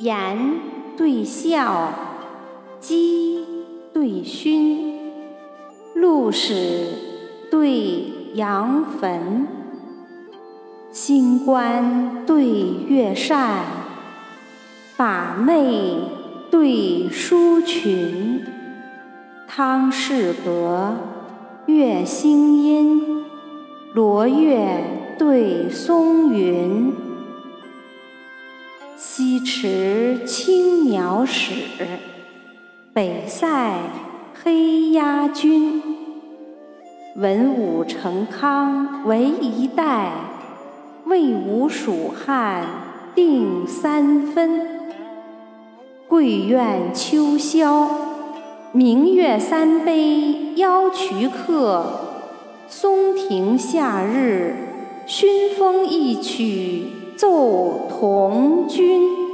言对笑，鸡对熏，鹿史对羊坟，星官对月扇，把妹对书裙，汤氏阁月星阴，罗月对松云。西池青鸟史，北塞黑鸦军。文武成康为一代，魏吴蜀汉定三分。桂苑秋宵，明月三杯邀渠客。松亭夏日，熏风一曲。奏红军。